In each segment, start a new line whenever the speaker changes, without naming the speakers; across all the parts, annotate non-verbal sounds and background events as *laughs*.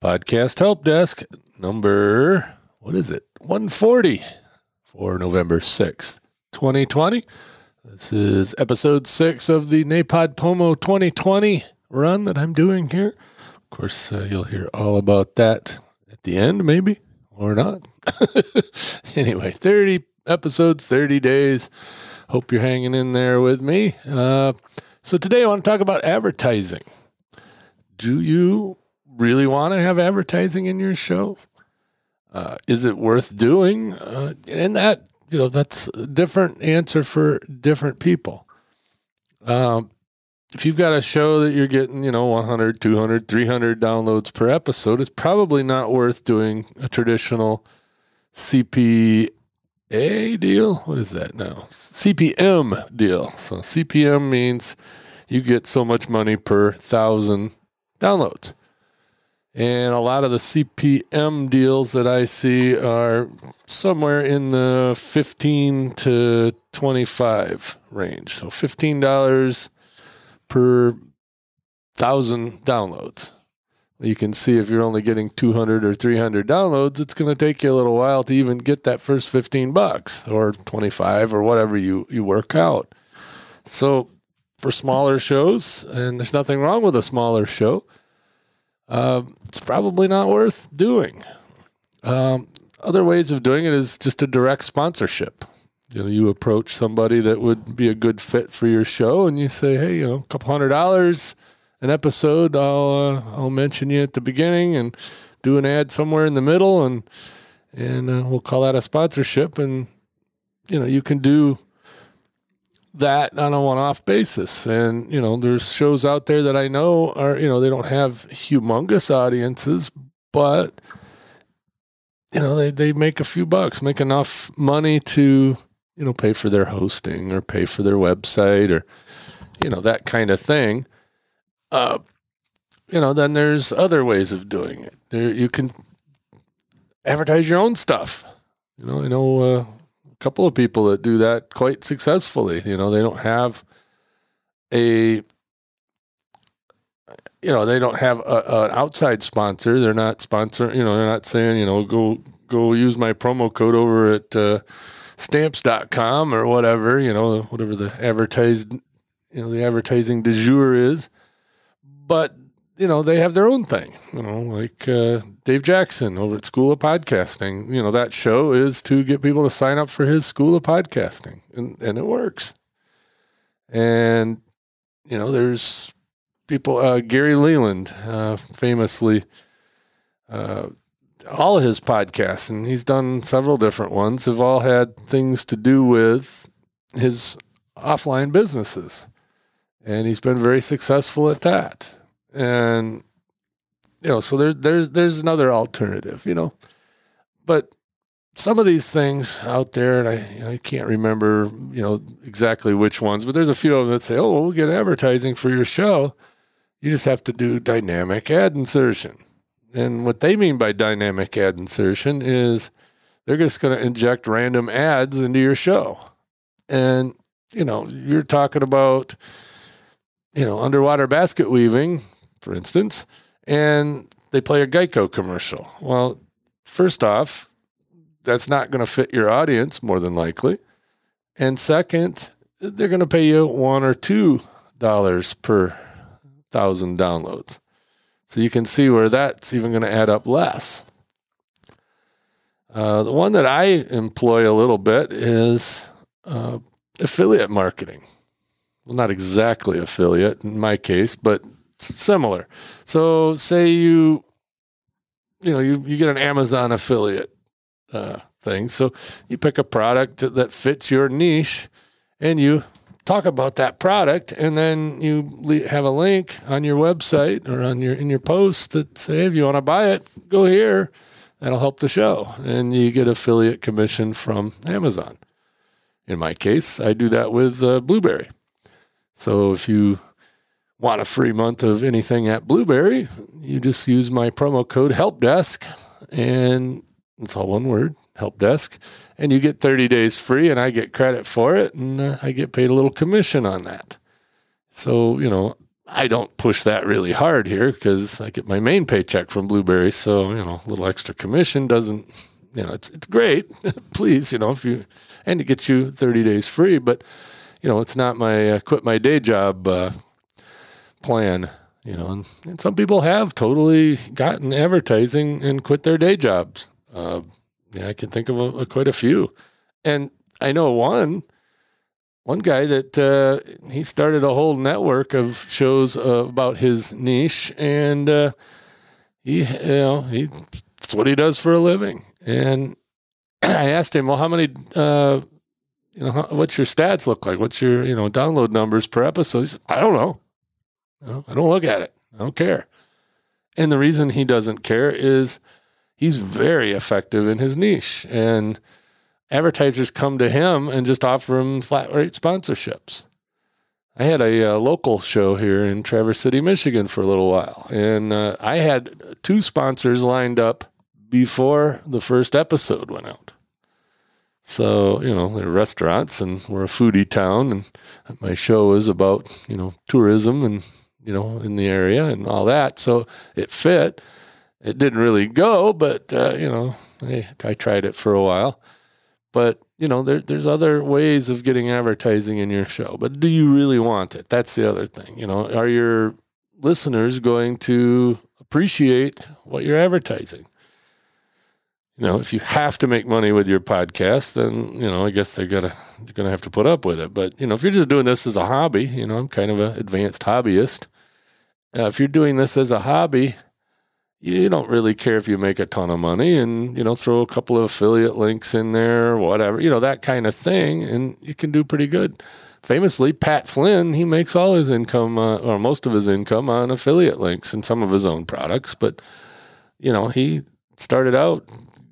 Podcast Help Desk number, what is it? 140 for November 6th, 2020. This is episode six of the NaPodPoMo 2020 run that I'm doing here. Of course, uh, you'll hear all about that at the end, maybe, or not. *laughs* anyway, 30 episodes, 30 days. Hope you're hanging in there with me. Uh, so, today I want to talk about advertising. Do you really want to have advertising in your show? Uh, is it worth doing? Uh, and that, you know, that's a different answer for different people. Um, if you've got a show that you're getting, you know, 100, 200, 300 downloads per episode, it's probably not worth doing a traditional CPA deal. What is that now? CPM deal. So CPM means you get so much money per thousand downloads. And a lot of the CPM deals that I see are somewhere in the 15 to 25 range. So $15 per thousand downloads. You can see if you're only getting 200 or 300 downloads, it's going to take you a little while to even get that first 15 bucks or 25 or whatever you, you work out. So for smaller shows, and there's nothing wrong with a smaller show, uh, it's probably not worth doing. Um, other ways of doing it is just a direct sponsorship. You know, you approach somebody that would be a good fit for your show, and you say, "Hey, you know, a couple hundred dollars an episode. I'll uh, I'll mention you at the beginning and do an ad somewhere in the middle, and and uh, we'll call that a sponsorship. And you know, you can do that on a one-off basis. And you know, there's shows out there that I know are you know they don't have humongous audiences, but you know they they make a few bucks, make enough money to you know pay for their hosting or pay for their website or you know that kind of thing. Uh, you know, then there's other ways of doing it. There, you can advertise your own stuff. You know, I know uh, couple of people that do that quite successfully. You know, they don't have a, you know, they don't have an outside sponsor. They're not sponsor. You know, they're not saying, you know, go go use my promo code over at uh, stamps.com or whatever. You know, whatever the advertised, you know, the advertising de jour is but you know they have their own thing you know like uh, dave jackson over at school of podcasting. You know that show is to get people to sign up for his school of podcasting and, and it works. And you know there's people uh, gary leland uh, famously uh, all of his podcasts and he's done several different ones have all had things to do with his offline businesses. And he's been very successful at that and you know, so there's there's there's another alternative, you know, but some of these things out there, and I you know, I can't remember you know exactly which ones, but there's a few of them that say, oh, we'll get advertising for your show. You just have to do dynamic ad insertion. And what they mean by dynamic ad insertion is they're just going to inject random ads into your show. And, you know, you're talking about, you know, underwater basket weaving for instance, and they play a Geico commercial. Well, first off, that's not going to fit your audience more than likely. And second, they're going to pay you one or two dollars per thousand downloads. So you can see where that's even going to add up less. Uh, the one that I employ a little bit is uh, affiliate marketing. Well, not exactly affiliate in my case, but similar. So say you, you know, you, you get an Amazon affiliate uh, thing. So you pick a product that fits your niche and you talk about that product and then you have a link on your website or on your in your post that say if you want to buy it go here that'll help the show and you get affiliate commission from amazon in my case i do that with uh, blubrry so if you want a free month of anything at Blubrry, you just use my promo code HelpDesk, and it's all one word, HelpDesk, and you get 30 days free, and I get credit for it, and uh, I get paid a little commission on that. So you know, I don't push that really hard here because I get my main paycheck from Blubrry, So, you know, a little extra commission doesn't, you know, it's, it's great. *laughs* Please, you know, if you, and it gets you 30 days free, but, you know, it's not my uh, quit my day job uh, plan, you know, and, and, some people have totally gotten advertising and quit their day jobs. Uh, yeah, I can think of a, a, quite a few. And I know one, one guy that uh, he started a whole network of shows uh, about his niche, and uh, he, you know, he that's what he does for a living. And *clears throat* I asked him, well, how many, uh, you know, what's your stats look like? What's your, you know, download numbers per episode? He said, I don't know. Know. I don't look at it. I don't care. And the reason he doesn't care is he's very effective in his niche, and advertisers come to him and just offer him flat rate sponsorships. I had a, a, uh, local show here in Traverse City, Michigan for a little while, and uh, I had two sponsors lined up before the first episode went out. So, you know, they're restaurants and we're a foodie town, and my show is about, you know, tourism and, you know, in the area and all that. So it fit. It didn't really go, but, uh, you know, I, I tried it for a while. But you know, there, there's other ways of getting advertising in your show. But do you really want it? That's the other thing. You know, are your listeners going to appreciate what you're advertising? You know, if you have to make money with your podcast, then you know, I guess they're gonna they're gonna have to put up with it. But you know, if you're just doing this as a hobby, you know, I'm kind of an advanced hobbyist. Uh, if you're doing this as a hobby, you don't really care if you make a ton of money and you know throw a couple of affiliate links in there whatever you know that kind of thing and you can do pretty good famously pat flynn he makes all his income uh, or most of his income on affiliate links and some of his own products but you know he started out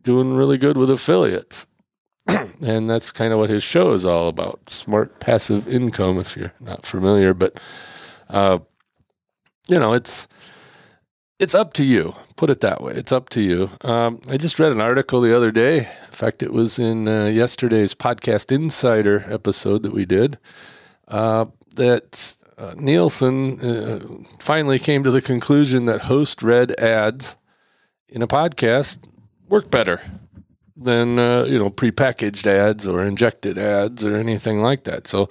doing really good with affiliates *clears throat* and that's kind of what his show is all about smart passive income if you're not familiar but uh, you know it's it's up to you. Put it that way. It's up to you. Um, I just read an article the other day. In fact, it was in uh, yesterday's Podcast Insider episode that we did. Uh, that uh, Nielsen uh, finally came to the conclusion that host read ads in a podcast work better than uh, you know prepackaged ads or injected ads or anything like that. So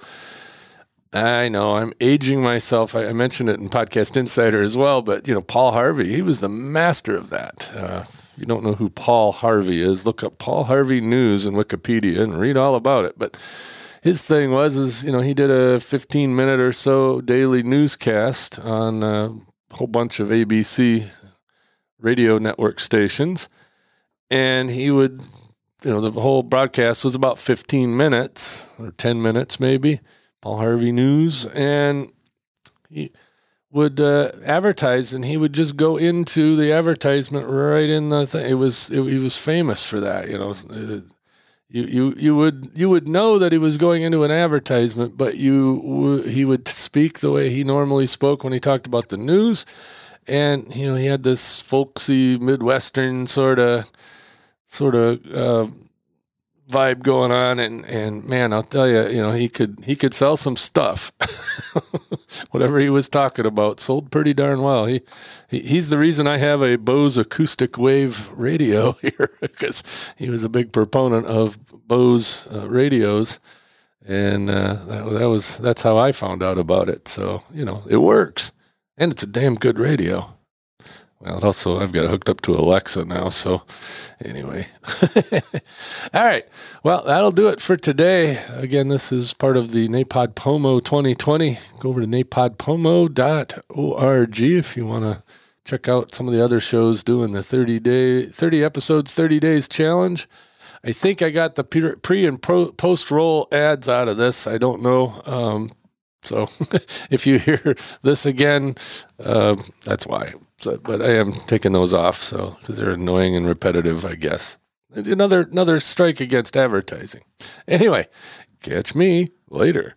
I know I'm aging myself. I, mentioned it in Podcast Insider as well, but you know, Paul Harvey, he was the master of that. Uh, if you don't know who Paul Harvey is, look up Paul Harvey News in Wikipedia and read all about it. But his thing was, is you know, he did a 15 minute or so daily newscast on a whole bunch of ABC radio network stations, and he would, you know, the whole broadcast was about 15 minutes or 10 minutes maybe Paul Harvey News, and he would uh, advertise, and he would just go into the advertisement right in the thing. It was it, he was famous for that, you know. Uh, you, you you would you would know that he was going into an advertisement, but you he would speak the way he normally spoke when he talked about the news, and you know he had this folksy Midwestern sort of sort of uh, vibe going on and and man i'll tell you you know he could he could sell some stuff. *laughs* Whatever he was talking about sold pretty darn well. He, he he's the reason i have a bose acoustic wave radio *laughs* here because he was a big proponent of bose uh, radios. And uh, that, that was that's how i found out about it. So you know it works. And it's a damn good radio well, also I've got hooked up to Alexa now. So, anyway, *laughs* all right. Well, that'll do it for today. Again, this is part of the NaPodPoMo 2020. Go over to napodpomo.org if you want to check out some of the other shows doing the 30 day, 30 episodes, 30 days challenge. I think I got the pre and post roll ads out of this. I don't know. Um, so *laughs* if you hear this again, uh, that's why. So, but I am taking those off, so because they're annoying and repetitive, I guess. Another another strike against advertising. Anyway, catch me later.